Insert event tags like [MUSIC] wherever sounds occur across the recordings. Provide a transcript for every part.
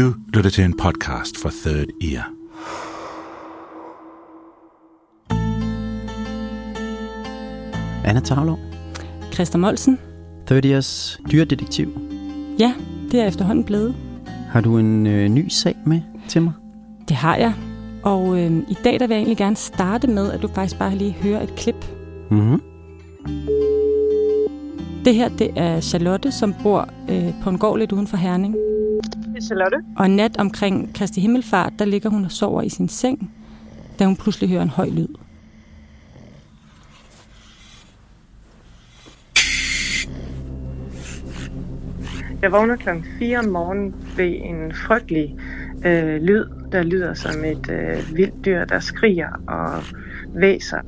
Du lytter til en podcast fra Third Ear. Anna Tavlov, Christa Molsen. 30 years dyrdetektiv. Ja, det er efterhånden blevet. Har du en øh, ny sag med til mig? Det har jeg. Og øh, i dag der vil jeg egentlig gerne starte med, at du faktisk bare lige hører et klip. Mm-hmm. Det her, det er Charlotte, som bor øh, på en gård lidt uden for Herning. Er Charlotte. Og en nat omkring Kristi Himmelfart, der ligger hun og sover i sin seng, da hun pludselig hører en høj lyd. Jeg vågner klokken 4 om morgenen ved en frygtelig øh, lyd, der lyder som et øh, vildt dyr, der skriger og væser.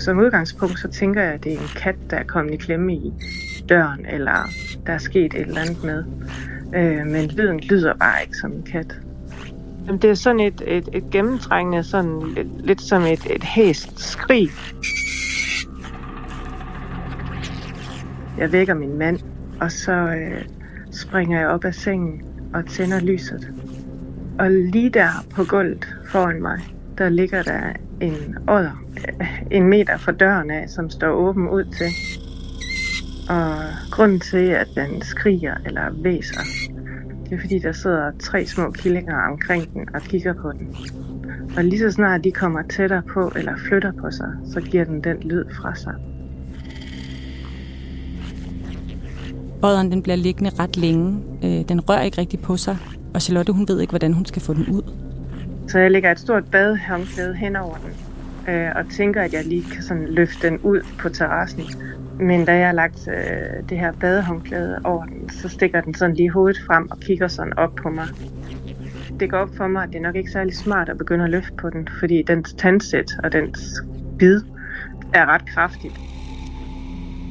Som udgangspunkt så tænker jeg, at det er en kat, der er kommet i klemme i døren, eller der er sket et eller andet med. Øh, men lyden lyder bare ikke som en kat. Jamen, Det er sådan et, et, et gennemtrængende, sådan lidt, lidt som et, et hæst skrig. Jeg vækker min mand, og så øh, springer jeg op af sengen og tænder lyset. Og lige der på gulvet foran mig, der ligger der en odder, øh, en meter fra døren af, som står åben ud til. Og grunden til, at den skriger eller væser, det er fordi, der sidder tre små killinger omkring den og kigger på den. Og lige så snart de kommer tættere på eller flytter på sig, så giver den den lyd fra sig. Odderen den bliver liggende ret længe. Øh, den rører ikke rigtig på sig. Og Charlotte hun ved ikke, hvordan hun skal få den ud. Så jeg lægger et stort badehåndklæde hen over den, øh, og tænker, at jeg lige kan sådan løfte den ud på terrassen. Men da jeg har lagt øh, det her badehåndklæde over den, så stikker den sådan lige hovedet frem og kigger sådan op på mig. Det går op for mig, at det er nok ikke særlig smart at begynde at løfte på den, fordi dens tandsæt og dens bid er ret kraftigt.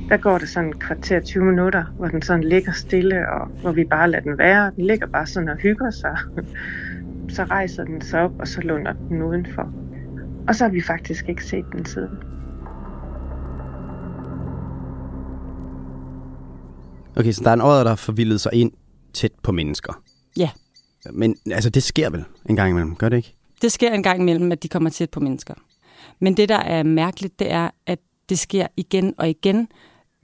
Der går det sådan et kvarter 20 minutter, hvor den sådan ligger stille, og hvor vi bare lader den være. Den ligger bare sådan og hygger sig. Så rejser den sig op, og så lunder den udenfor. Og så har vi faktisk ikke set den siden. Okay, så der er en odder, der har forvildet sig ind tæt på mennesker. Ja, Men altså, det sker vel en gang imellem, gør det ikke? det sker en gang imellem, at de kommer tæt på mennesker. Men det, der er mærkeligt, det er, at det sker igen og igen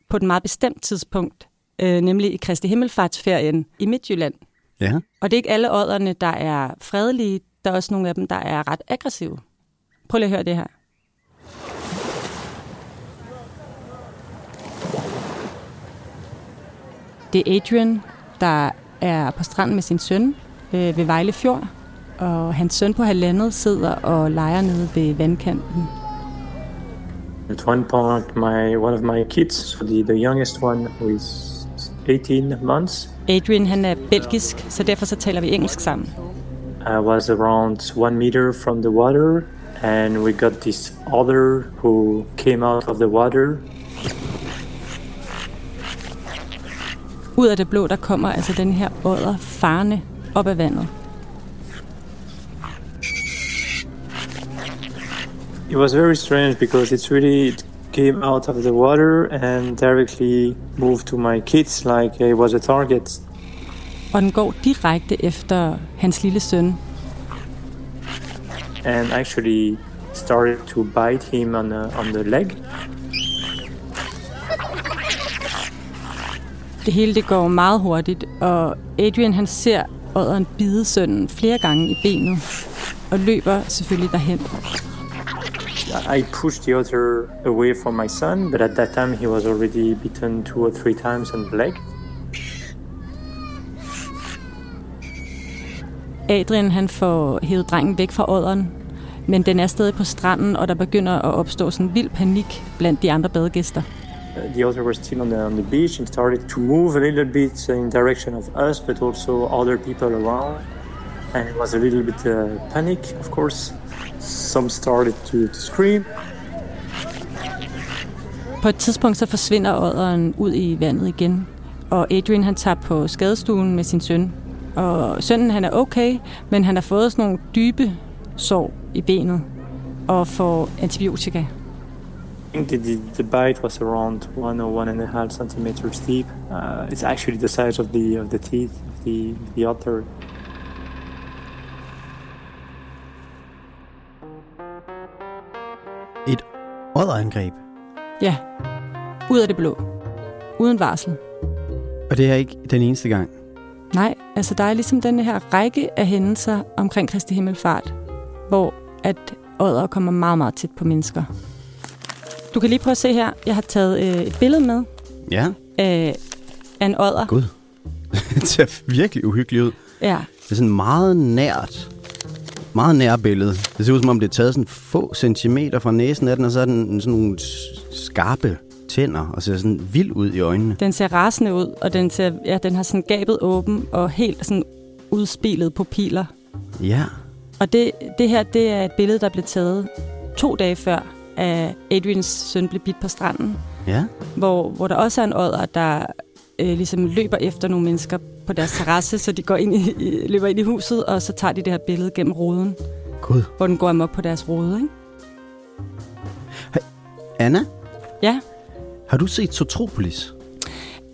på et meget bestemt tidspunkt, øh, nemlig i Kristi Himmelfartsferien i Midtjylland. Ja. Og det er ikke alle odderne, der er fredelige. Der er også nogle af dem, der er ret aggressive. Prøv lige at høre det her. Det er Adrian, der er på stranden med sin søn øh, ved Vejle Fjord. Og hans søn på halvandet sidder og leger nede ved vandkanten. At one point, my one of my kids, so the, the youngest one, who is 18 months, Adrian han er belgisk, så derfor så taler vi engelsk sammen. I was around one meter from the water, and we got this other who came out of the water. Ud af det blå, der kommer altså den her odder farne op af vandet. It was very strange because it's really it came out of the water and directly moved to my kids like it was a target. Og den går direkte efter hans lille søn. and actually started to bite him on the, on the leg. Det hele det går meget hurtigt, og Adrian han ser odderen bide sønnen flere gange i benet, og løber selvfølgelig derhen. I pushed the otter away from my son, but at that time he was already bitten two or three times on the leg. Adrian han får hævet drengen væk fra odderen, men den er stadig på stranden, og der begynder at opstå sådan vild panik blandt de andre badegæster. The others were still on the, on the beach and started to move a little bit in direction of us, but also other people around. And it was a little bit uh, panic, of course. Some started to, to scream. På et tidspunkt så forsvinder odderen ud i vandet igen, og Adrian han tager på skadestuen med sin søn. Og sønnen han er okay, men han har fået sådan nogle dybe sår i benet og får antibiotika. Think the, the, the bite was around one or one and a half centimeters deep. Uh, it's actually the size of the of the teeth of the, the otter. Et odderangreb. Ja, ud af det blå. Uden varsel. Og det er ikke den eneste gang. Nej, altså der er ligesom den her række af hændelser omkring Kristi Himmelfart, hvor at ådder kommer meget, meget tæt på mennesker. Du kan lige prøve at se her. Jeg har taget øh, et billede med Ja, øh, af en ådder. gud. [LAUGHS] det ser virkelig uhyggeligt ud. Ja, Det er sådan meget nært. Meget nær billede. Det ser ud som om, det er taget sådan få centimeter fra næsen af den, og så er den sådan nogle skarpe tænder, og ser sådan vild ud i øjnene. den ser rasende ud, og den, ser, ja, den har sådan gabet åben og helt sådan udspilet pupiler. Ja, Og det, det her, det er et billede, der blev taget to dage før, at Adrians søn blev bidt på stranden. ja. hvor, hvor der også er en odder, der øh, ligesom løber efter nogle mennesker på deres terrasse, så de går ind i, i, løber ind i huset, og så tager de det her billede gennem ruden, Gud. hvor den går amok på deres rode. Ikke? Anna, Ja, har du set Sotropolis?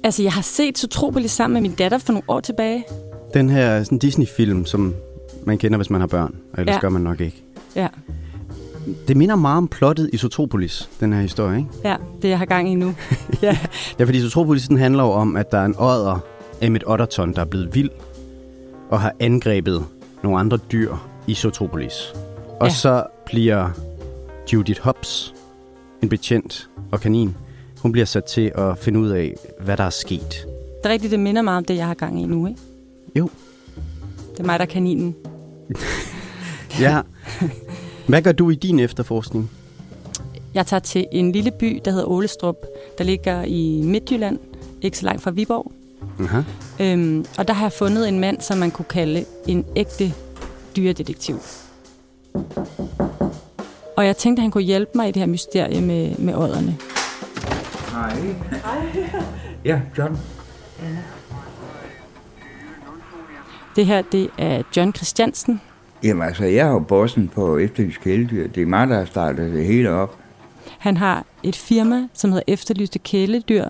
altså jeg har set Sotropolis sammen med min datter for nogle år tilbage. Den her sådan Disney-film, som man kender, hvis man har børn, og ellers. Ja. gør man nok ikke. Ja, Det minder meget om plottet i Sotropolis, den her historie, ikke? ja det jeg har gang i nu. [LAUGHS] ja. Ja, fordi Sotropolis den handler jo om, at der er en odder, Emmet Otterton, der er blevet vild og har angrebet nogle andre dyr i Sotropolis. Og Ja. så bliver Judith Hobbs, en betjent og kanin, hun bliver sat til at finde ud af, hvad der er sket. Det er rigtigt, det minder meget om det, jeg har gang i nu. Ikke? Jo. Det er mig, der er kaninen. [LAUGHS] Ja. [LAUGHS] Hvad gør du i din efterforskning? Jeg tager til en lille by, der hedder Ålestrup, der ligger i Midtjylland, ikke så langt fra Viborg. Aha. Øhm, og der har jeg fundet en mand, som man kunne kalde en ægte dyredetektiv. Og jeg tænkte, at han kunne hjælpe mig i det her mysterie med, med ådderne. Hej. Hej. Ja, John. Det her, det er John Christiansen. Jamen altså, jeg er jo bossen på Efterlyst Kæledyr. Det er mig, der har startet det hele op. Han har et firma, som hedder Efterlyste Kæledyr,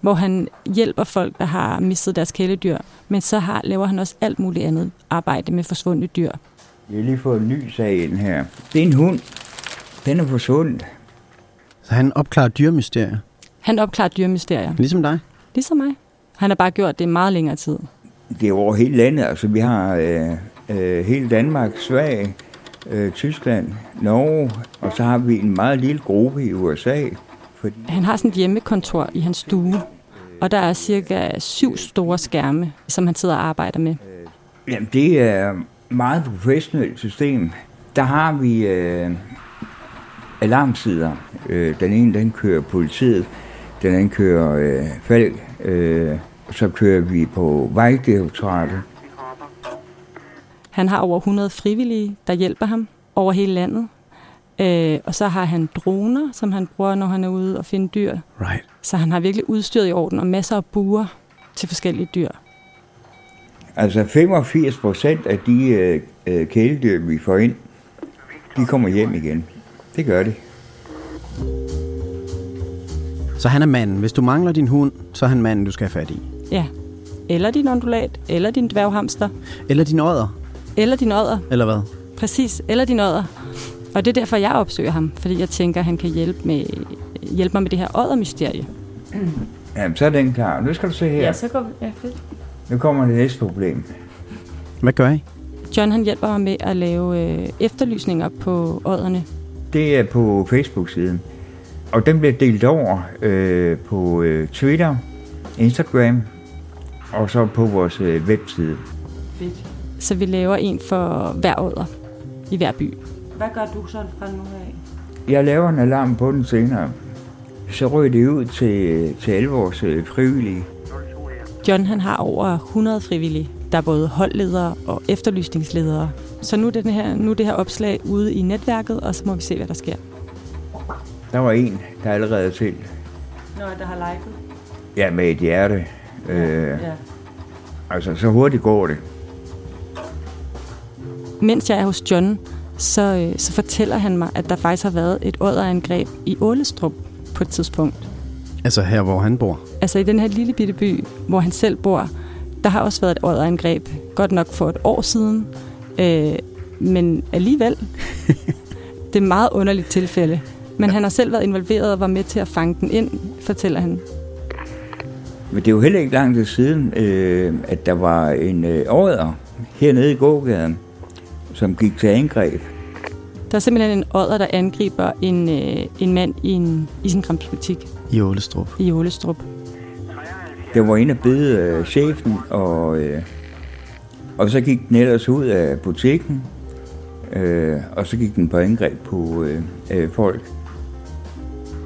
hvor han hjælper folk, der har mistet deres kæledyr. Men så har, laver han også alt muligt andet arbejde med forsvundne dyr. Jeg har lige fået en ny sag ind her. Det er en hund. Den er forsvundet. Så han opklarer dyrmysterier, Han opklarer dyrmysterier, ligesom dig. ligesom mig. Han har bare gjort det i meget længere tid. Det er over hele landet. Altså, vi har øh, øh, hele Danmark, Sverige, øh, Tyskland, Norge, og så har vi en meget lille gruppe i USA. Fordi Han har sådan et hjemmekontor i hans stue, og der er cirka syv store skærme, som han sidder og arbejder med. Jamen, det er et meget professionelt system. Der har vi øh, alarmsider. Øh, den ene, den kører politiet. Den anden kører øh, Falk. Øh, så kører vi på Vejdirektoratet. Han har over 100 frivillige, der hjælper ham over hele landet. Øh, og så har han droner, som han bruger, når han er ude og finde dyr. Right. Så han har virkelig udstyret i orden og masser af buer til forskellige dyr. Altså 85 procent af de øh, øh, kæledyr, vi får ind, de kommer hjem igen. Det gør de. Så han er manden. Hvis du mangler din hund, så er han manden, du skal have fat i. Ja. Eller din ondulat, eller din dværghamster, Eller din odder, eller din odder. eller hvad? Præcis, eller din odder. Og det er derfor, jeg opsøger ham, fordi jeg tænker, han kan hjælpe, med, hjælpe mig med det her oddermysterie. [CLEARS THROAT] Jamen, så er den klar. Nu skal du se her. Ja, så går vi. Ja, fedt. Nu kommer det næste problem. Hvad gør I? John han hjælper mig med at lave øh, efterlysninger på ådderne. Det er på Facebook-siden. Og den bliver delt over øh, på øh, Twitter, Instagram og så på vores øh, webside. Fedt. Så vi laver en for hver ådder i hver by. Hvad gør du så fra nu af? Jeg laver en alarm på den senere. Så ryger det ud til, til alle vores øh, frivillige. John han har over 100 frivillige. Der er både holdledere og efterlysningsledere. Så nu er, det her, nu er det her opslag ude i netværket, og så må vi se, hvad der sker. Der var en, der allerede er til. Nå, der har liket. Ja, med et hjerte. Øh, Ja. altså, så hurtigt går det. Mens jeg er hos John, så, øh, så fortæller han mig, at der faktisk har været et ådderangreb i Ålestrup på et tidspunkt. Altså her, hvor han bor. Altså i den her lille bitte by, hvor han selv bor, der har også været et ådderangreb. Godt nok for et år siden, øh, men alligevel. [LAUGHS] det er et meget underligt tilfælde. Men han har selv været involveret og var med til at fange den ind, fortæller han. Men det er jo heller ikke lang tid siden, øh, at der var en øh, ådder hernede i gågaden, som gik til angreb. Der er simpelthen en ådder, der angriber en, øh, en mand i en isenkramsbutik I Ålestrup. i Ålestrup. Der var inde og bede øh, chefen, og, øh, og så gik den ellers ud af butikken, øh, og så gik den på angreb på øh, øh, folk.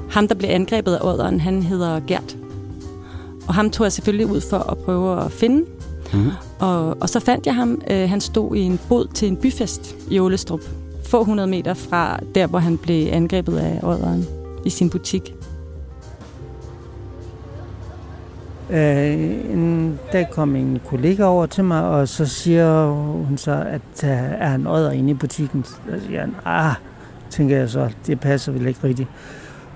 Ham, der blev angrebet af ådderen, han hedder Gert. Og ham tog jeg selvfølgelig ud for at prøve at finde. Mm. Og, og så fandt jeg ham. Øh, han stod i en bod til en byfest i Ålestrup. Få hundrede meter fra der, hvor han blev angrebet af ådderen i sin butik. Øh, en dag kom en kollega over til mig, og så siger hun så, at der er en ådder inde i butikken. Så siger han, ah, tænker jeg så, det passer vel ikke rigtigt.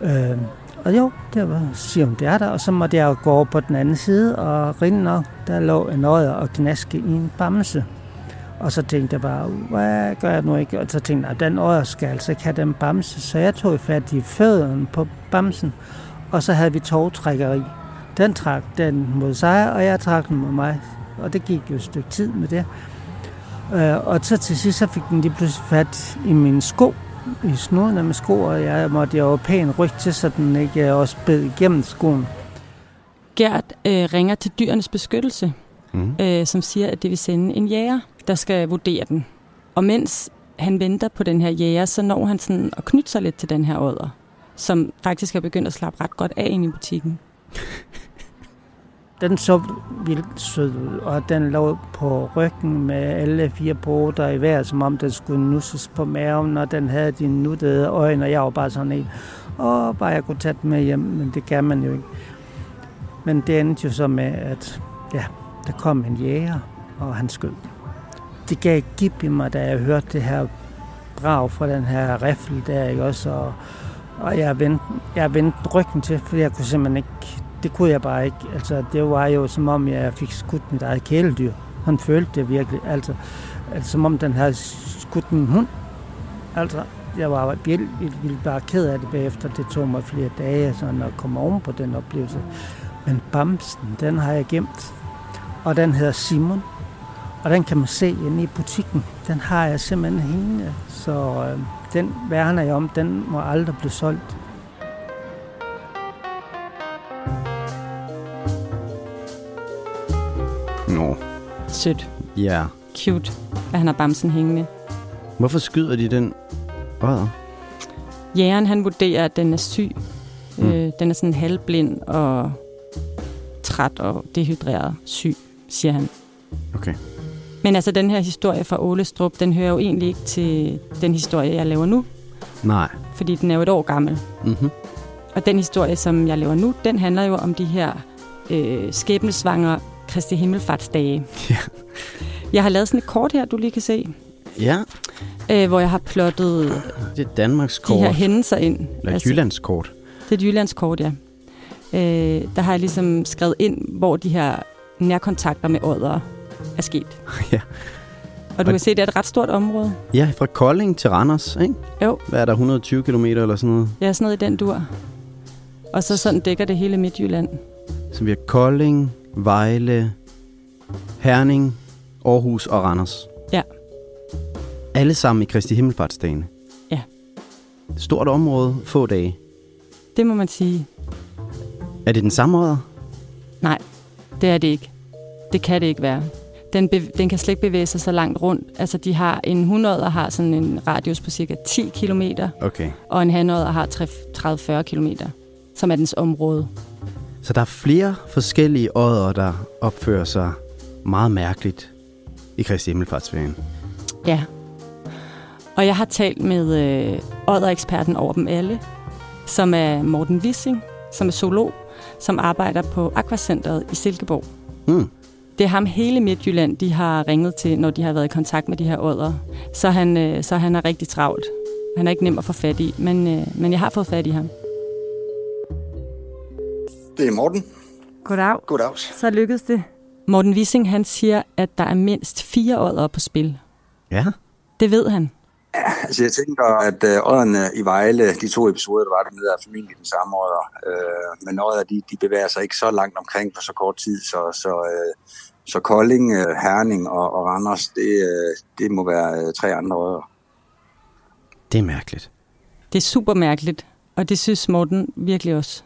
Øh, og jo, det var, siger hun, det er der, og så måtte jeg jo gå over på den anden side, og rinde nok, der lå en øje og knaske i en bamse. Og så tænkte jeg bare, hvad gør jeg nu ikke? Og så tænkte jeg, den øje skal altså ikke have den bamse. Så jeg tog fat i fødderne på bamsen, og så havde vi togtrækkeri. Den trak den mod sig, og jeg trak den mod mig. Og det gik jo et stykke tid med det. Øh, og så til sidst så fik den lige pludselig fat i min sko, i snuden af min sko, og jeg måtte jo pænt rykke til, så den ikke også bed igennem skoen. Gert øh, ringer til dyrenes beskyttelse, Mm. øh, som siger, at det vil sende en jæger, der skal vurdere den. Og mens han venter på den her jæger, så når han sådan at knytte sig lidt til den her ådder, som faktisk er begyndt at slappe ret godt af ind i butikken. Den så vildt sød ud, og den lå på ryggen med alle fire poter i hver, som om den skulle nusses på maven, og den havde de nuttede øjne, og jeg var bare sådan en, åh, bare jeg kunne tage den med hjem, men det kan man jo ikke. Men det endte jo så med, at ja, der kom en jæger, og han skød. Det gav gib i mig, da jeg hørte det her brag fra den her riffel der, ikke også? Og, og jeg vendte, jeg vendte ryggen til, for jeg kunne simpelthen ikke, det kunne jeg bare ikke. Altså, det var jo som om, jeg fik skudt mit eget kæledyr. Han følte det virkelig, altså, altså som om den havde skudt min hund. Altså, jeg var vildt, bare ked af det bagefter. Det tog mig flere dage sådan, at komme oven på den oplevelse. Men bamsen, den har jeg gemt. Og den hedder Simon. Og den kan man se inde i butikken. Den har jeg simpelthen hængende. Så øh, den værner jeg om. Den må aldrig blive solgt. Sødt. ja. Cute, at han har bamsen hængende. Hvorfor skyder de den odder? Jægeren, han vurderer, at den er syg. Mm. Øh, den er sådan halvblind og træt og dehydreret syg, siger han. Okay. Men altså, den her historie fra Ålestrup, den hører jo egentlig ikke til den historie, jeg laver nu, Nej. fordi den er jo et år gammel. Mm-hmm. Og den historie, som jeg laver nu, den handler jo om de her øh, skæbnesvangre Kristi Himmelfartsdage. Ja. Jeg har lavet sådan et kort her, du lige kan se, Ja, øh, hvor jeg har plottet det er Danmarks de kort. her hændelser ind. Eller Jyllands kort. Det er et Jyllands kort, ja. Øh, der har jeg ligesom skrevet ind, hvor de her nærkontakter med ådder er sket. [LAUGHS] Ja. Og du kan se, det er et ret stort område. Ja, fra Kolding til Randers, ikke? Jo. Hvad er der, 120 km eller sådan noget? Ja, sådan noget i den dur. Og så sådan dækker det hele Midtjylland. Så vi har Kolding, Vejle, Herning, Aarhus og Randers. Ja. Alle sammen i Kristi Himmelfartsdagene. Ja. Stort område, få dage. Det må man sige. Er det den samme odder? Nej, det er det ikke. Det kan det ikke være. Den, bev- den kan slet ikke bevæge sig så langt rundt. Altså, de har en hundodder har sådan en radius på cirka 10 km, Okay. og en hanodder har 30-40 km, som er dens område. Så der er flere forskellige odder, der opfører sig meget mærkeligt i Kristi Himmelfartsferien. Ja. Og jeg har talt med øh, oddereksperten over dem alle, som er Morten Wissing, som er zoolog, som arbejder på Aquacenteret i Silkeborg. Hmm. Det er ham hele Midtjylland, de har ringet til, når de har været i kontakt med de her odder. Så han, øh, så han er rigtig travlt. Han er ikke nem at få fat i, men, øh, men jeg har fået fat i ham. Det er Morten. Goddag. Goddag. Så lykkedes det. Morten Wissing, han siger, at der er mindst fire odder på spil. Ja. Det ved han. Altså, jeg tænker, at øh, ådderne i Vejle, de to episoder, der var dernede, er formentlig den samme ådder. Øh, men ådder, de, de bevæger sig ikke så langt omkring på så kort tid, så, så, øh, så Kolding, øh, Herning og, og Randers, det, øh, det må være øh, tre andre ådder. Det er mærkeligt. Det er super mærkeligt, og det synes Morten virkelig også.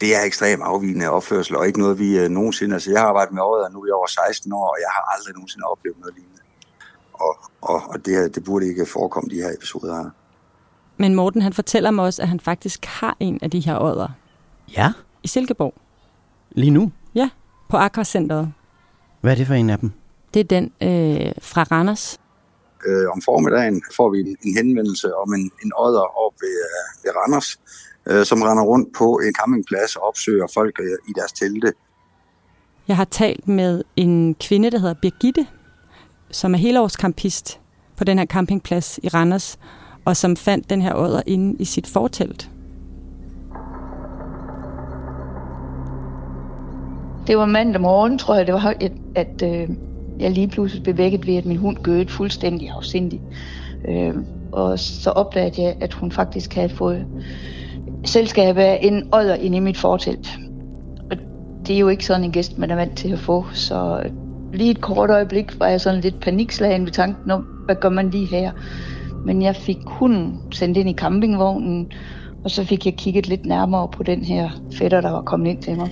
Det er ekstremt afvigende opførsel, og ikke noget, vi øh, nogensinde... Altså, jeg har arbejdet med ådder nu i over 16 år, og jeg har aldrig nogensinde oplevet noget lignende. Og, og, og det, her, det burde ikke forekomme, de her episoder her. Men Morten, han fortæller mig også, at han faktisk har en af de her odder Ja. i Silkeborg. Lige nu. Ja, på Aquacenteret. Hvad er det for en af dem? Det er den øh, fra Randers. øh, om formiddagen får vi en, en henvendelse om en, en odder op ved, øh, ved Randers, øh, som render rundt på en campingplads og opsøger folk øh, i deres telte. Jeg har talt med en kvinde, der hedder Birgitte, som er helårskampist på den her campingplads i Randers, og som fandt den her odder inde i sit fortelt. Det var mandag morgen, tror jeg, det var, at, at øh, jeg lige pludselig blev vækket ved, at min hund gøede fuldstændig afsindig. Øh, og så opdagede jeg, at hun faktisk havde fået selskab af en odder inde i mit fortelt. Og det er jo ikke sådan en gæst, man er vant til at få, så lige et kort øjeblik var jeg sådan lidt panikslagen ved tanken om, hvad gør man lige her? Men jeg fik hunden sendt ind i campingvognen, og så fik jeg kigget lidt nærmere på den her fætter, der var kommet ind til mig.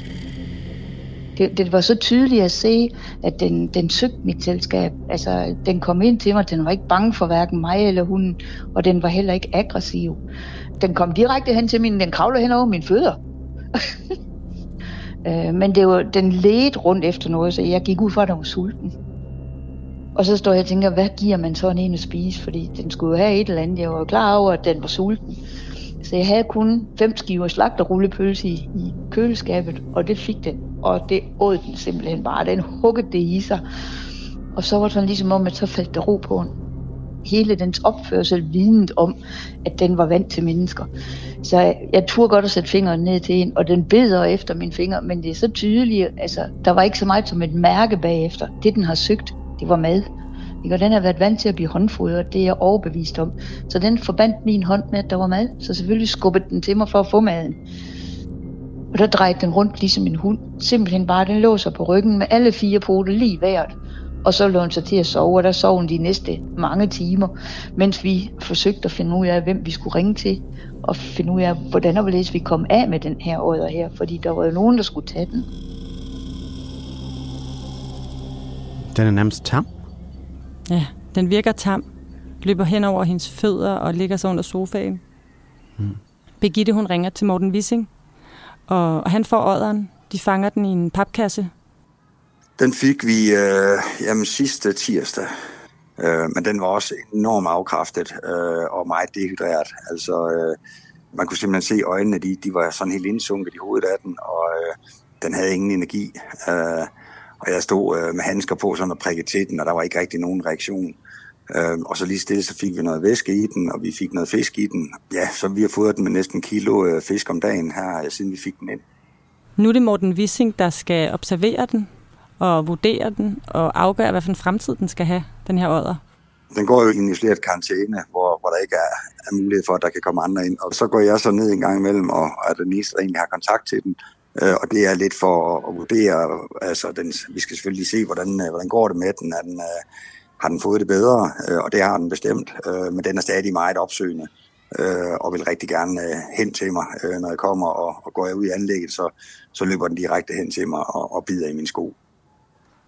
Det, det var så tydeligt at se, at den, den søgte mit selskab. Altså, den kom ind til mig, den var ikke bange for hverken mig eller hunden, og den var heller ikke aggressiv. Den kom direkte hen til min, den kravlede hen over mine fødder. [LAUGHS] øh, men det var, den ledte rundt efter noget, så jeg gik ud fra, at den var sulten. Og så står jeg og tænker, hvad giver man sådan en at spise? Fordi den skulle jo have et eller andet. Jeg var klar over, at den var sulten. Så jeg havde kun fem skiver slagterrullepølse i, i køleskabet, og det fik den. Og det åd den simpelthen bare. Den huggede det i sig. Og så var det sådan ligesom om, at så faldt der ro på den. Hele dens opførsel vidnet om, at den var vant til mennesker. Så jeg, jeg turde godt at sætte fingeren ned til en, og den beder efter mine fingre, men det er så tydeligt, altså, der var ikke så meget som et mærke bagefter. Det, den har søgt, det var mad. Ikke? Og den har været vant til at blive håndfodret, det er jeg overbevist om. Så den forbandt min hånd med, at der var mad. Så selvfølgelig skubbede den til mig for at få maden. Og der drejede den rundt ligesom en hund. Simpelthen bare, den lå sig på ryggen med alle fire poter lige hvert. Og så lå den sig til at sove, og der sov den de næste mange timer, mens vi forsøgte at finde ud af, hvem vi skulle ringe til, og finde ud af, hvordan og hvorledes vi kom af med den her ådder her, fordi der var jo nogen, der skulle tage den. Den er nærmest tam. Ja, den virker tam, løber hen over hendes fødder og ligger sig under sofaen. Mm. Birgitte, hun ringer til Morten Wissing, og, og han får ådderen. De fanger den i en papkasse. Den fik vi øh, jamen, sidste tirsdag, øh, men den var også enormt afkræftet øh, og meget dehydreret. Altså, øh, man kunne simpelthen se øjnene, de, de var sådan helt indsunket i hovedet af den, og øh, den havde ingen energi. Øh, og jeg stod øh, med handsker på sådan og prikkede til den, og der var ikke rigtig nogen reaktion. Øh, og så lige stille, så fik vi noget væske i den, og vi fik noget fisk i den. Ja, så vi har fået den med næsten kilo øh, fisk om dagen her, øh, siden vi fik den ind. Nu er det Morten Wissing, der skal observere den og vurdere den og afgøre, hvad for en fremtid den skal have, den her ådder? Den går jo i en isoleret karantæne, hvor, hvor der ikke er, er mulighed for, at der kan komme andre ind. Og så går jeg så ned en gang imellem, og, og er den eneste, der egentlig har kontakt til den. Øh, og det er lidt for at, vurdere, altså den, vi skal selvfølgelig se, hvordan, øh, hvordan går det med den. Er den øh, har den fået det bedre, og det har den bestemt, men den er stadig meget opsøgende øh, og vil rigtig gerne øh, hen til mig, øh, når jeg kommer, og, og går jeg ud i anlægget, så, så løber den direkte hen til mig og, og bider i min sko.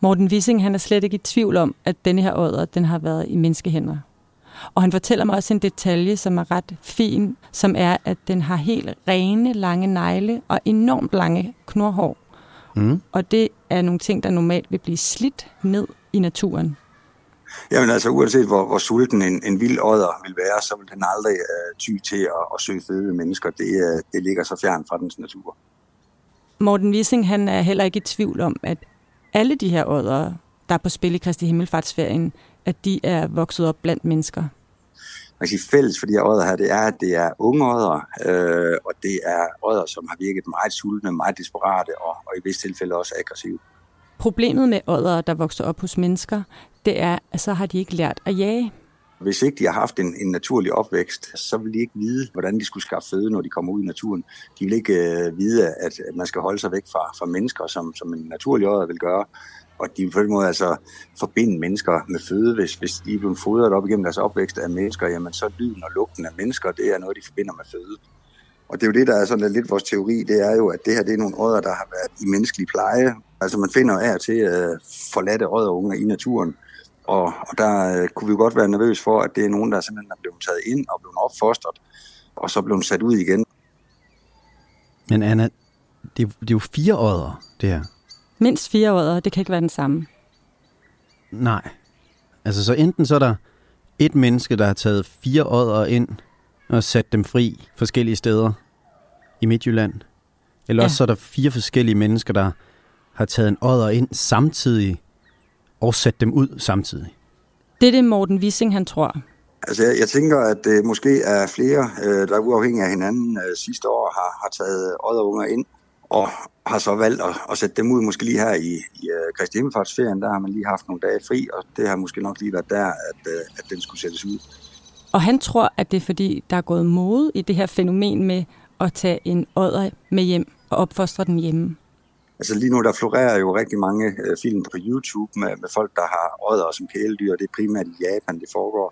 Morten Wissing, han er slet ikke i tvivl om, at denne her ådder, den har været i menneskehænder. Og han fortæller mig også en detalje, som er ret fin, som er, at den har helt rene, lange negle og enormt lange knorhår. Mm. Og det er nogle ting, der normalt vil blive slidt ned i naturen. Jamen altså, uanset hvor, hvor sulten en, en vild ådder vil være, så vil den aldrig uh, ty til at, at søge føde mennesker. Det, uh, det ligger så fjern fra dens natur. Morten Wissing, han er heller ikke i tvivl om, at alle de her ådder, der er på spil i Kristi Himmelfartsferien, at de er vokset op blandt mennesker. Man kan sige, fælles for de her ådder her, det er, at det er unge ådder, øh, og det er ådder, som har virket meget sultne, meget desperate og, og i visse tilfælde også aggressive. Problemet med ådder, der vokser op hos mennesker, det er, at så har de ikke lært at jage. Hvis ikke de har haft en, en naturlig opvækst, så vil de ikke vide, hvordan de skulle skaffe føde, når de kommer ud i naturen. De vil ikke øh, vide, at, at man skal holde sig væk fra, fra mennesker, som, som en naturlig ådder vil gøre. Og de vil på den måde altså forbinde mennesker med føde. Hvis, hvis de er blevet fodret op igennem deres opvækst af mennesker, jamen så lyden og lugten af mennesker, det er noget, de forbinder med føde. Og det er jo det, der er sådan lidt vores teori, det er jo, at det her det er nogle ådder, der har været i menneskelig pleje. Altså man finder af til øh, forladte ådderunger i naturen, og, og der uh, kunne vi jo godt være nervøs for, at det er nogen, der simpelthen er blevet taget ind og blevet opfostret, og så blevet sat ud igen. Men Anna, det er, det er jo fire ådder, det her. Mindst fire ådder, det kan ikke være den samme. Nej. Altså så enten så er der et menneske, der har taget fire ådder ind og sat dem fri forskellige steder i Midtjylland. Eller ja. også så er der fire forskellige mennesker, der har taget en ådder ind samtidig og sat dem ud samtidig. Det er det Morten Wissing, han tror. Altså, jeg, jeg tænker, at det måske er flere, øh, der uafhængig af hinanden øh, sidste år har, har taget ådderunger ind, og har så valgt at, at sætte dem ud måske lige her i, i uh, Kristi Himmelfartsferien. Der har man lige haft nogle dage fri, og det har måske nok lige været der, at, uh, at den skulle sættes ud. Og han tror, at det er fordi, der er gået mode i det her fænomen med at tage en ådder med hjem og opfostre den hjemme. Altså lige nu, der florerer jo rigtig mange øh, film på YouTube med, med folk, der har ådder som kæledyr. Det er primært i Japan, det foregår.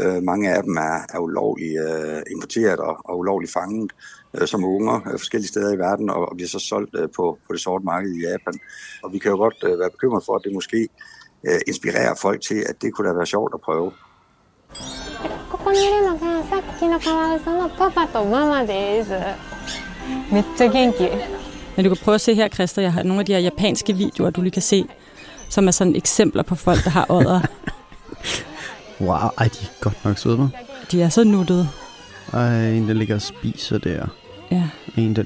Øh, mange af dem er, er ulovligt øh, importeret og, og ulovligt fanget øh, som unger øh, forskellige steder i verden, og, og bliver så solgt øh, på, på det sorte marked i Japan. Og vi kan jo godt øh, være bekymret for, at det måske øh, inspirerer folk til, at det kunne da være sjovt at prøve. ここにいるのがさっきのカワウソのパパとママですめっちゃ元気 Men du kan prøve at se her, Christa, jeg har nogle af de her japanske videoer, du lige kan se, som er sådan eksempler på folk, der har ådder. [LAUGHS] wow, ej, de er godt nok søde, De er så nuttede. Ej, en, der ligger og spiser der. Ja. En, der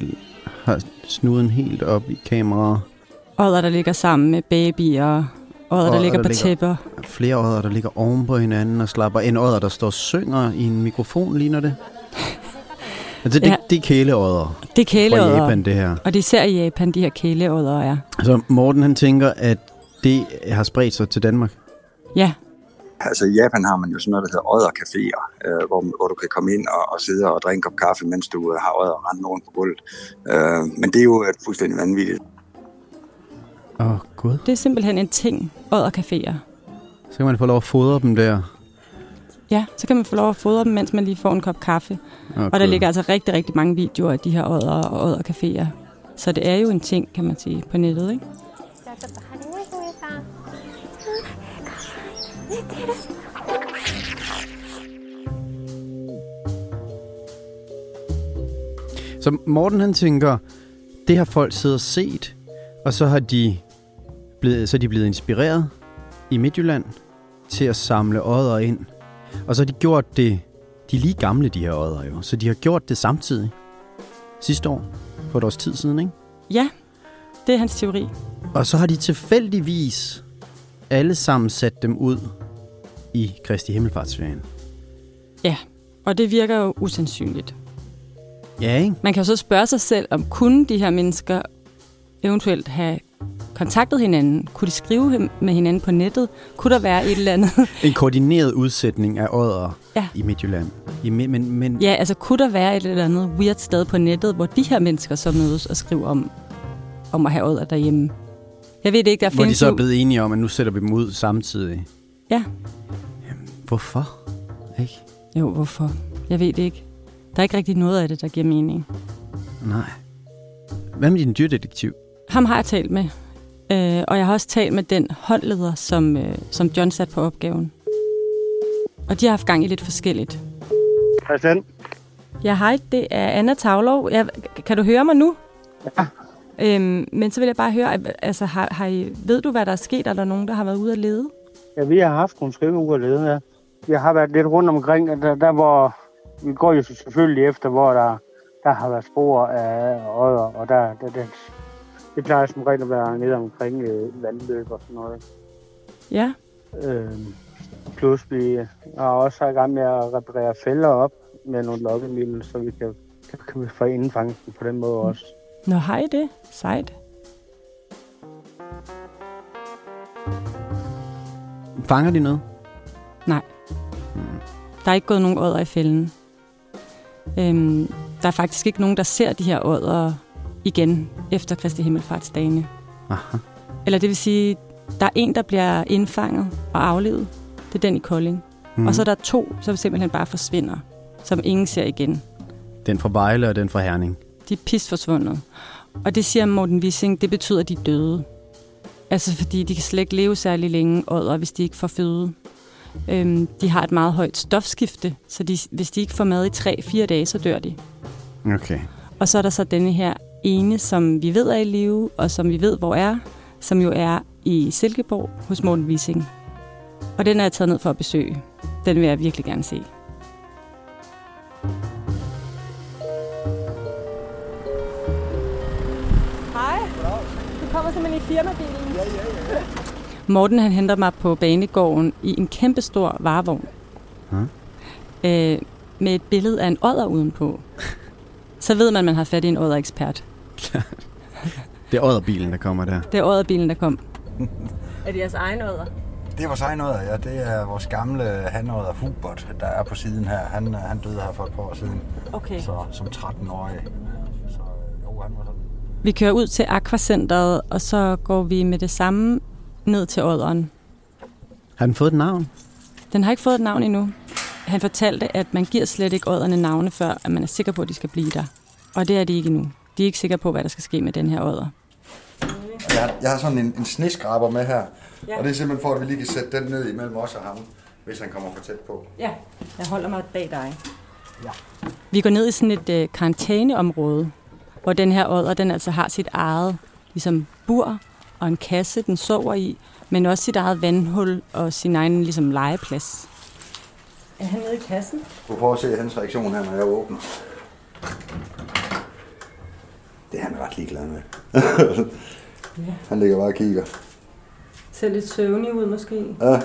har snuden helt op i kameraet. Ådder, der ligger sammen med babyer. Ådder, der ligger der på ligger tæpper. Flere ådder, der ligger oven på hinanden og slapper. En ådder, der står og synger i en mikrofon, ligner det. [LAUGHS] Altså, det, ja. det er kæleådder. Det er kæleådder. Fra Japan, det her. Og det er især i Japan, de her kæleådder er. Så Morten, han tænker, at det har spredt sig til Danmark? Ja. Altså i Japan har man jo sådan noget, der hedder åddercaféer, øh, hvor, hvor du kan komme ind og, og sidde og drikke en kop kaffe, mens du øh, har ådder rende rundt på gulvet. Øh, men det er jo et fuldstændig vanvittigt. Åh, oh, gud. Det er simpelthen en ting, åddercaféer. Så kan man få lov at fodre dem der. Ja, så kan man få lov at fodre dem, mens man lige får en kop kaffe. Okay. Og der ligger altså rigtig, rigtig mange videoer af de her ådder og åddercaféer. Så det er jo en ting, kan man sige, på nettet, ikke? Så Morten han tænker, det har folk siddet og set, og så har de blevet, så er de blevet inspireret i Midtjylland til at samle ådder ind. Og så har de gjort det, de er lige gamle de her ådder jo, så de har gjort det samtidig sidste år, for et års tid siden, ikke? Ja, det er hans teori. Og så har de tilfældigvis alle sammen sat dem ud i Kristi Himmelfartsferien. Ja, og det virker jo usandsynligt. Ja, ikke? Man kan jo så spørge sig selv, om kunne de her mennesker eventuelt have kontaktet hinanden? Kunne de skrive med hinanden på nettet? Kunne der være et eller andet? [LAUGHS] en koordineret udsætning af ådder ja. i Midtjylland. I, men, men... Ja, altså kunne der være et eller andet weird sted på nettet, hvor de her mennesker så mødes og skriver om, om at have ådder derhjemme. Jeg ved det ikke, der Hvor de findes så er blevet enige om, at nu sætter vi dem ud samtidig. Ja. Hvorfor? Ikke? Jo, hvorfor? Jeg ved det ikke. Der er ikke rigtig noget af det, der giver mening. Nej. Hvad med din dyrdetektiv? Ham har jeg talt med. Øh, og jeg har også talt med den håndleder, som, øh, som John satte på opgaven. Og de har haft gang i lidt forskelligt. Christian? Ja, hej, det er Anna Tavlov. Jeg, kan du høre mig nu? Ja. Øhm, men så vil jeg bare høre, altså, har, har I, ved du, hvad der er sket? Er der nogen, der har været ude at lede? Ja, vi har haft nogle skriveuger lede, ja. Jeg har været lidt rundt omkring, der, der hvor vi går jo selvfølgelig efter, hvor der, der har været spor af odder, og der, der, der det plejer som regel at være nede omkring øh, vandløb og sådan noget. Ja. Øh, plus vi er også i gang med at reparere fælder op med nogle lokkemidler, så vi kan, kan, kan vi få indfangsten på den måde også. Nå, hej det. Sejt. Fanger de noget? Nej. Der er ikke gået nogen ådder i fælden. Øhm, der er faktisk ikke nogen, der ser de her ådder igen efter Kristi Himmelfartsdagene. Aha. Eller det vil sige, der er en, der bliver indfanget og aflevet. Det er den i Kolding. Mm. Og så er der to, som simpelthen bare forsvinder, som ingen ser igen. Den fra Vejle og den fra Herning. De er pis forsvundet. Og det siger Morten Wissing, det betyder, at de er døde. Altså fordi de kan slet ikke leve særlig længe ådder, hvis de ikke får føde. Øhm, de har et meget højt stofskifte, så de, hvis de ikke får mad i 3-4 dage, så dør de. Okay. Og så er der så denne her ene, som vi ved er i live, og som vi ved, hvor er, som jo er i Silkeborg hos Morten Wissing. Og den er jeg taget ned for at besøge. Den vil jeg virkelig gerne se. Hej. Du kommer simpelthen i firmabilen. Ja, ja, ja. Morten han henter mig på banegården i en kæmpestor varevogn. Hmm? Øh, med et billede af en odder udenpå. Så ved man, at man har fat i en odderekspert. Det er odderbilen, der kommer der. Det er odderbilen, der kom. er det jeres egen odder? Det er vores egen odder, ja. Det er vores gamle hanodder Hubert, der er på siden her. Han, han døde her for et par år siden. Okay. Så som 13-årig. Så jo, han var sådan. Vi kører ud til Aquacenteret, og så går vi med det samme ned til odderen. Har den fået et navn? Den har ikke fået et navn endnu. Han fortalte, at man giver slet ikke odderne navne, før at man er sikker på, at de skal blive der. Og det er de ikke endnu. De er ikke sikre på, hvad der skal ske med den her odder. Jeg har, jeg har sådan en, en sneskraber med her. Ja. Og det er simpelthen for, at vi lige kan sætte den ned imellem os og ham, hvis han kommer for tæt på. Ja, jeg holder mig bag dig. Ja. Vi går ned i sådan et øh, karantæneområde, hvor den her odder, den altså har sit eget ligesom bur og en kasse, den sover i, men også sit eget vandhul og sin egen ligesom legeplads. Er han nede i kassen? Du prøver at se hans reaktion her, når jeg åbner. Det er han ret ligeglad med. [LAUGHS] Ja. Han ligger bare og kigger. Ser lidt søvnig ud måske. Ja.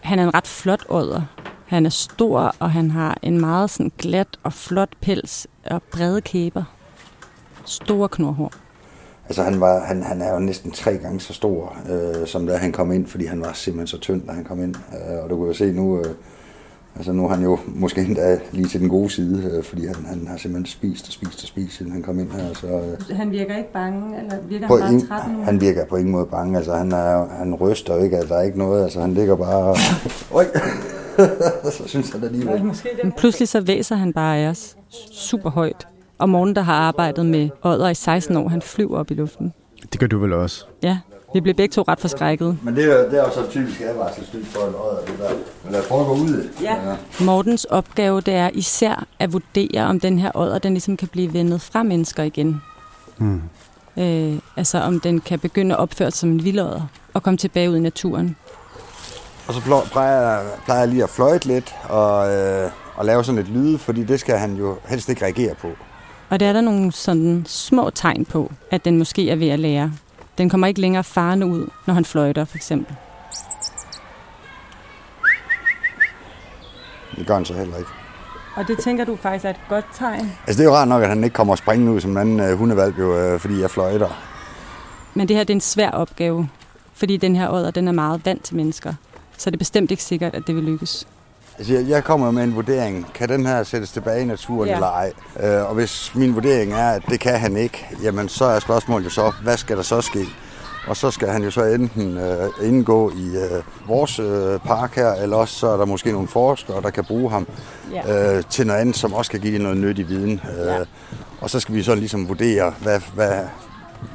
Han er en ret flot odder. Han er stor, og han har en meget sådan glat og flot pels og brede kæber. Store knorhår. Altså han, var, han, han er jo næsten tre gange så stor, øh, som da han kom ind, fordi han var simpelthen så tynd, da han kom ind. Øh, og du kan jo se nu, øh, altså nu er han jo måske endda lige til den gode side, øh, fordi han, han har simpelthen spist og spist og spist, siden han kom ind her. Så, øh, Han virker ikke bange, eller virker på han bare ingen, træt nu? han virker på ingen måde bange, altså han, er, han ryster ikke, altså der er ikke noget, altså han ligger bare... [LAUGHS] Oj! [LAUGHS] så synes han alligevel. Men pludselig så væser han bare af os super højt. Og morgen, der har arbejdet med odder i 16 år, han flyver op i luften. Det gør du vel også? Ja, vi blev begge to ret forskrækket. Men det er, det er jo så typisk advarselslyd for en odder, det der. Men lad os prøve at gå ud. Ja. Mortens opgave, det er især at vurdere, om den her odder, den ligesom kan blive vendet fra mennesker igen. Hmm. Øh, altså om den kan begynde at opføre sig som en vildodder og komme tilbage ud i naturen. Og så plejer, plejer jeg lige at fløjte lidt og, øh, og lave sådan et lyde, fordi det skal han jo helst ikke reagere på. Og der er der nogle sådan små tegn på, at den måske er ved at lære. Den kommer ikke længere farne ud, når han fløjter, for eksempel. Det gør han så heller ikke. Og det tænker du faktisk er et godt tegn? Altså det er jo rart nok, at han ikke kommer springende ud som en anden øh, hundevalg, jo, øh, fordi jeg fløjter. Men det her det er en svær opgave, fordi den her odder den er meget vant til mennesker. Så det er bestemt ikke sikkert, at det vil lykkes. Altså, jeg- jeg kommer med en vurdering. Kan den her sættes tilbage i naturen Ja. ja. eller ej? Øh, og hvis min vurdering er, at det kan han ikke, jamen så er spørgsmålet jo så, hvad skal der så ske? Og så skal han jo så enten øh, indgå i øh, vores øh, park her, eller også så er der måske nogle forskere, der kan bruge ham Ja. øh, til noget andet, som også kan give noget nyttig viden. Øh, Og så skal vi så ligesom vurdere, hvad, hvad,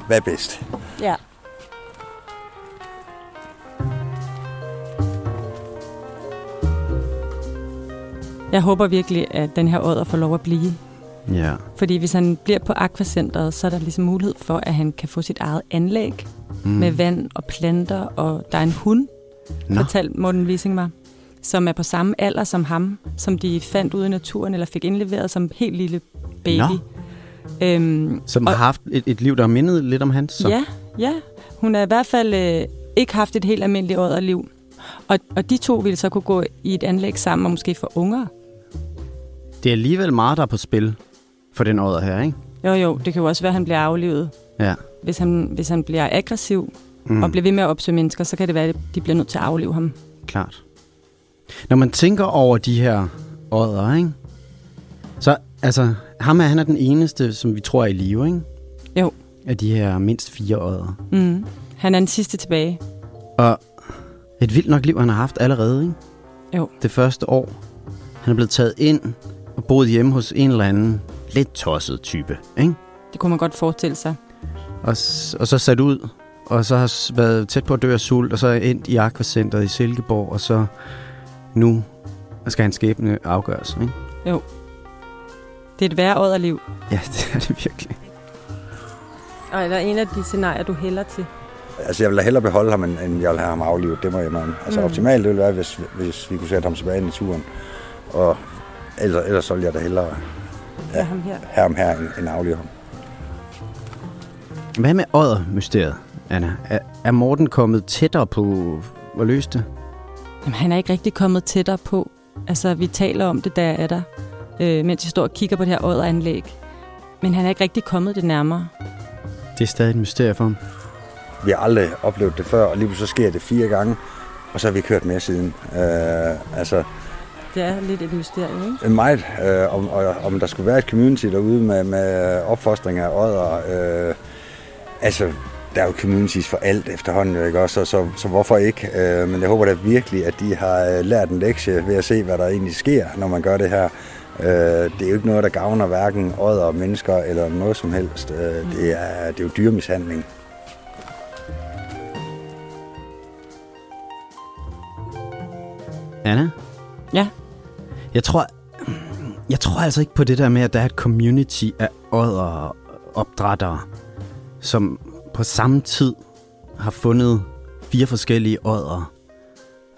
hvad er bedst. Ja. Jeg håber virkelig, at den her odder får lov at blive. Ja. Fordi hvis han bliver på Aquacenteret, så er der ligesom mulighed for, at han kan få sit eget anlæg Mm. med vand og planter, og der er en hund, Nå. fortalte Morten Wissing mig, som er på samme alder som ham, som de fandt ude i naturen, eller fik indleveret som helt lille baby. Nå. Øhm, Som har haft et, et liv, der har mindet lidt om hans. Så. Ja, ja. Hun har i hvert fald øh, ikke haft et helt almindeligt odderliv. Og, og de to ville så kunne gå i et anlæg sammen og måske få unger. Det er alligevel meget, der er på spil for den ådder her, ikke? Jo, jo, det kan jo også være, at han bliver aflivet. Ja. Hvis han, hvis han bliver aggressiv Mm. og bliver ved med at opsøge mennesker, så kan det være, at de bliver nødt til at aflive ham. Klart. Når man tænker over de her ådder, ikke? Så, altså, ham er, han er den eneste, som vi tror er i live, ikke? Jo. Af de her mindst fire ådder. Mm. Han er den sidste tilbage. Og et vildt nok liv, han har haft allerede, ikke? Jo. Det første år. Han er blevet taget ind og boet hjemme hos en eller anden lidt tosset type, ikke? Det kunne man godt forestille sig. Og, og så sat ud, og så har været tæt på at dø af sult, og så er endt i Aquacenteret i Silkeborg, og så nu skal hans skæbne afgøres, ikke? Jo. Det er et værre odderliv. Ja, det er det virkelig. Og er der en af de scenarier, du hælder til? Altså, jeg vil da hellere beholde ham, end jeg vil have ham aflivet. Det må jeg mene. Altså, Mm. mm. optimalt det ville være, hvis, hvis vi kunne sætte ham tilbage i naturen. Og ellers, ellers så ville jeg da hellere Ja. Ham her. have ham her, end, end aflive ham. Hvad med ådder-mysteriet, Anna? Er, er Morten kommet tættere på at løse det? Jamen, han er ikke rigtig kommet tættere på. Altså, vi taler om det, der er der, øh, mens vi står og kigger på det her odderanlæg. Men han er ikke rigtig kommet det nærmere. Det er stadig et mysterie for ham. Vi har aldrig oplevet det før, og lige så sker det fire gange, og så har vi ikke hørt mere siden. Øh, altså, Det er lidt et mysterium, ikke? en meget, øh, om, og, om der skulle være et community derude med, med opfostring af ådder. Øh, altså, der er jo communities for alt efterhånden, ikke også? Så, så, så hvorfor ikke? Øh, men jeg håber da virkelig, at de har øh, lært en lektie ved at se, hvad der egentlig sker, når man gør det her. Øh, det er jo ikke noget, der gavner hverken ådder, mennesker eller noget som helst. Øh, det, er, det er jo dyremishandling. Anna? Ja? Jeg tror, jeg tror altså ikke på det der med, at der er et community af ådder opdrættere, som på samme tid har fundet fire forskellige ådder,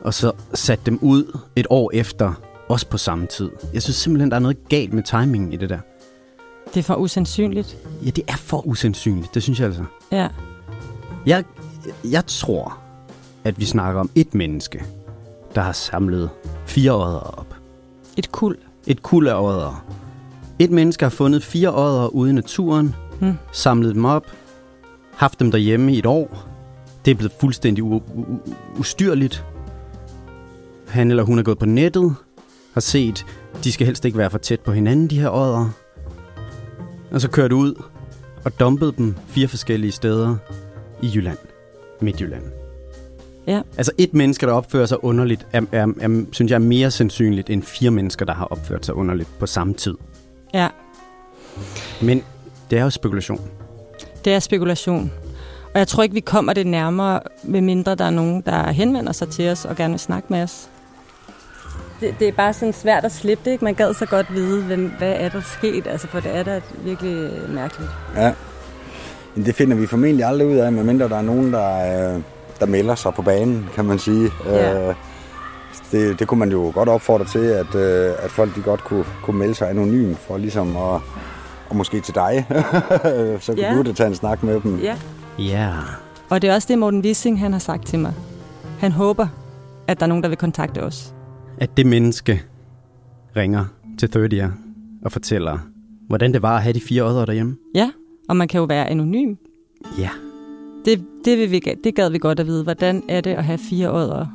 og så sat dem ud et år efter, også på samme tid. Jeg synes simpelthen, der er noget galt med timingen i det der. Det er for usandsynligt. Ja, det er for usandsynligt, det synes jeg altså. Ja. Jeg, jeg tror, at vi snakker om et menneske, der har samlet fire ådder op. Et kul. Et kul af ådder. Et menneske har fundet fire ådder ude i naturen, Hmm. samlet dem op, haft dem derhjemme i et år. Det er blevet fuldstændig ustyrligt. Han eller hun er gået på nettet, har set, de skal helst ikke være for tæt på hinanden, de her ådder. Og så kørt ud og dumpet dem fire forskellige steder i Jylland. Midtjylland. Ja. Altså et menneske, der opfører sig underligt, er, er, er, synes jeg er mere sandsynligt end fire mennesker, der har opført sig underligt på samme tid. Ja, Men det er jo spekulation. det er spekulation. Og jeg tror ikke, vi kommer det nærmere, medmindre der er nogen, der henvender sig til os og gerne vil snakke med os. Det, det er bare sådan svært at slippe det, ikke? Man gad så godt vide, hvem, hvad er der sket, altså, for det er da virkelig mærkeligt. Ja. Men det finder vi formentlig aldrig ud af, medmindre der er nogen, der, øh, der melder sig på banen, kan man sige. Ja. Øh, det, det kunne man jo godt opfordre til, at, øh, at folk de godt kunne, kunne melde sig anonym for ligesom at, og måske til dig, [LAUGHS] så kunne Ja. du da tage en snak med dem. Ja. Ja. Og det er også det, Morten Wissing han har sagt til mig. Han håber, at der er nogen, der vil kontakte os. At det menneske ringer til 30'er og fortæller, hvordan det var at have de fire ådder derhjemme. Ja, og man kan jo være anonym. Ja. Det, det, vil vi, det gad vi godt at vide. Hvordan er det at have fire ådder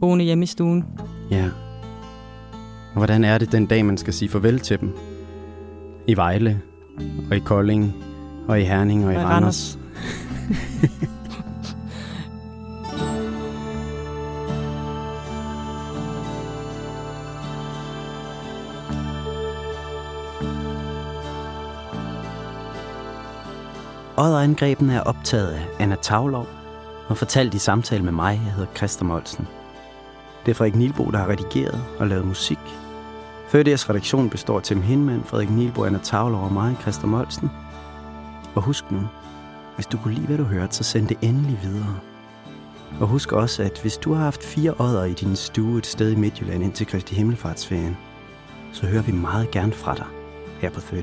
boende hjemme i stuen? Ja. Og hvordan er det den dag, man skal sige farvel til dem? I Vejle, og i Kolding, og i Herning, og Og i Randers. [LAUGHS] Odderangrebene er optaget af Anna Tavlov og fortalt i samtale med mig, jeg hedder Christer Molsen. Det er Frederik Nilbo, der har redigeret og lavet musik. Fødders redaktion består af Tim Hinman, Frederik Nilbo, Anna Tavlov og mig, Christer Molsen. Og husk nu, hvis du kunne lide, hvad du hørte, så send det endelig videre. Og husk også, at hvis du har haft fire odder i din stue et sted i Midtjylland indtil Kristi Himmelfartsferien, så hører vi meget gerne fra dig her på 30